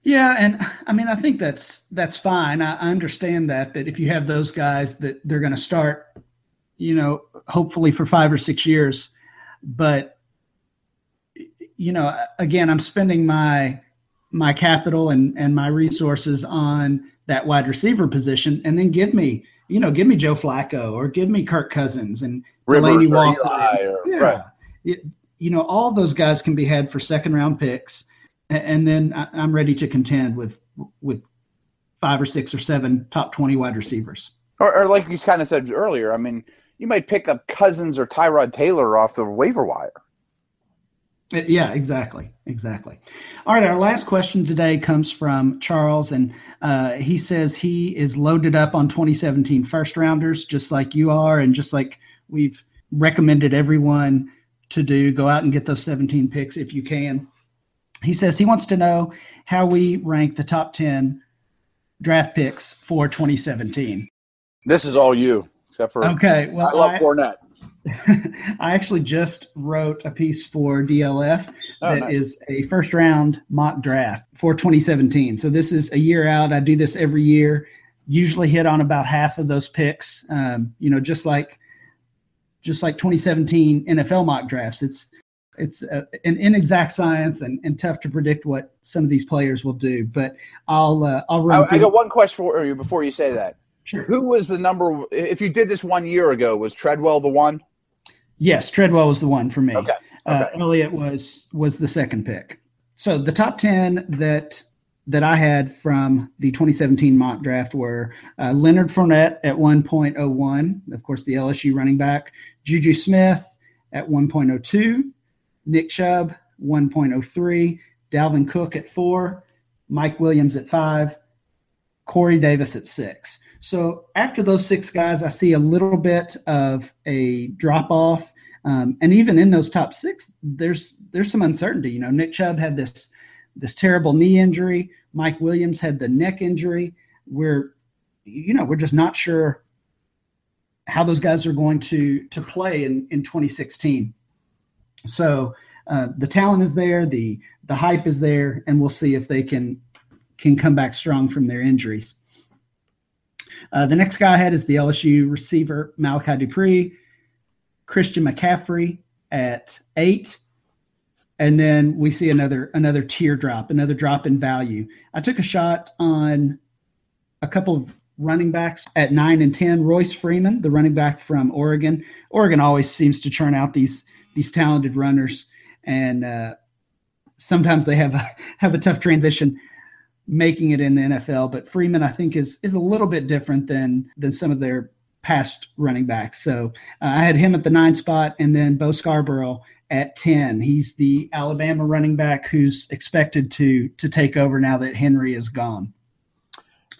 Yeah, and I mean, I think that's that's fine. I, I understand that that if you have those guys that they're going to start, you know, hopefully for five or six years, but you know, again, I'm spending my my capital and and my resources on that wide receiver position, and then give me, you know, give me Joe Flacco or give me Kirk Cousins and Rivers Walker. Or, yeah, right. it, you know, all those guys can be had for second round picks and then I'm ready to contend with with five or six or seven top twenty wide receivers. Or, or, like you kind of said earlier, I mean, you might pick up Cousins or Tyrod Taylor off the waiver wire. Uh, yeah, exactly, exactly. All right, our last question today comes from Charles, and uh, he says he is loaded up on 2017 first rounders, just like you are, and just like we've recommended everyone to do. Go out and get those 17 picks if you can he says he wants to know how we rank the top 10 draft picks for 2017. This is all you, except for okay. Well, I love I, Fournette. I actually just wrote a piece for DLF oh, that nice. is a first round mock draft for 2017. So this is a year out. I do this every year. Usually hit on about half of those picks. Um, you know, just like just like 2017 NFL mock drafts. It's it's a, an inexact science and, and tough to predict what some of these players will do. But I'll uh, I'll run. I, I got one question for you before you say that. Sure. Who was the number? If you did this one year ago, was Treadwell the one? Yes, Treadwell was the one for me. Okay. Uh, okay. Elliott was was the second pick. So the top ten that that I had from the 2017 mock draft were uh, Leonard Fournette at 1.01, of course, the LSU running back, Juju Smith at 1.02, Nick Chubb, 1.03, Dalvin Cook at four, Mike Williams at five, Corey Davis at six. So after those six guys, I see a little bit of a drop off. Um, and even in those top six, there's there's some uncertainty. You know, Nick Chubb had this this terrible knee injury. Mike Williams had the neck injury. We're you know we're just not sure how those guys are going to to play in in 2016. So uh, the talent is there, the the hype is there, and we'll see if they can can come back strong from their injuries. Uh, the next guy I had is the LSU receiver Malachi Dupre, Christian McCaffrey at eight, and then we see another another teardrop, another drop in value. I took a shot on a couple of running backs at nine and ten. Royce Freeman, the running back from Oregon. Oregon always seems to churn out these these talented runners, and uh, sometimes they have a, have a tough transition making it in the NFL. But Freeman, I think, is is a little bit different than than some of their past running backs. So uh, I had him at the nine spot, and then Bo Scarborough at ten. He's the Alabama running back who's expected to to take over now that Henry is gone.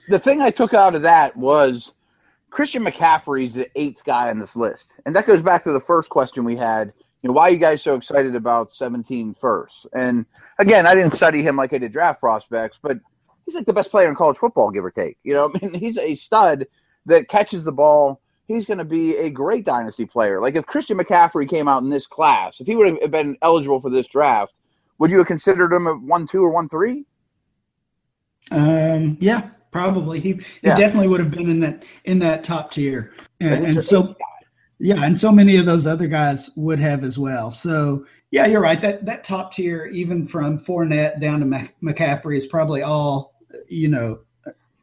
The thing I took out of that was Christian McCaffrey is the eighth guy on this list, and that goes back to the first question we had you know, why are you guys so excited about 17 first? And again, I didn't study him like I did draft prospects, but he's like the best player in college football, give or take. You know, I mean, he's a stud that catches the ball. He's going to be a great dynasty player. Like if Christian McCaffrey came out in this class, if he would have been eligible for this draft, would you have considered him a one, two, or one, three? Um, yeah, probably. He, he Yeah. definitely would have been in that in that top tier, and, and so yeah, and so many of those other guys would have as well. So yeah, you're right. That that top tier, even from Fournette down to McCaffrey, is probably all you know,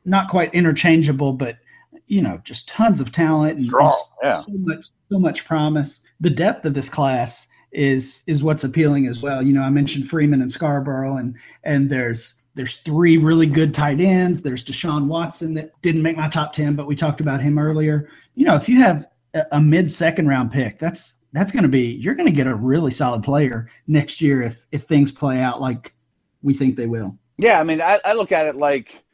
not quite interchangeable, but you know, just tons of talent and, Strong, yeah. so much so much promise. The depth of this class is is what's appealing as well. You know, I mentioned Freeman and Scarborough, and and there's there's three really good tight ends. There's Deshaun Watson that didn't make my top ten, but we talked about him earlier. You know, if you have a, a mid second round pick, that's that's going to be you're going to get a really solid player next year if if things play out like we think they will. Yeah, I mean, I, I look at it like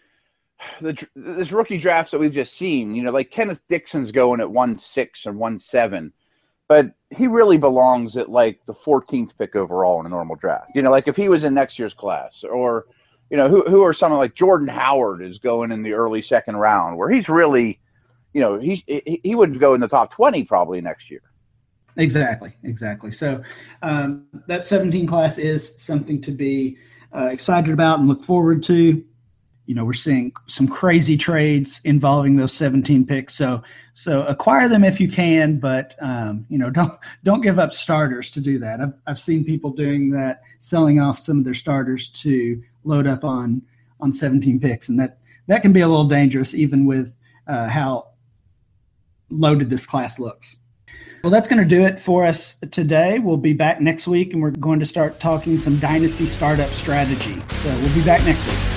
the this rookie drafts that we've just seen. You know, like Kenneth Dixon's going at one six or one seven, but he really belongs at like the 14th pick overall in a normal draft. You know, like if he was in next year's class, or you know, who who are someone like Jordan Howard is going in the early second round, where he's really, you know, he he, wouldn't go in the top 20 probably next year. Exactly, exactly. So um, that 17 class is something to be uh, excited about and look forward to. You know, we're seeing some crazy trades involving those 17 picks. So, so acquire them if you can, but um, you know, don't don't give up starters to do that. I've I've seen people doing that, selling off some of their starters to load up on on 17 picks, and that that can be a little dangerous, even with uh, how loaded this class looks. Well, that's going to do it for us today. We'll be back next week and we're going to start talking some dynasty startup strategy. So we'll be back next week.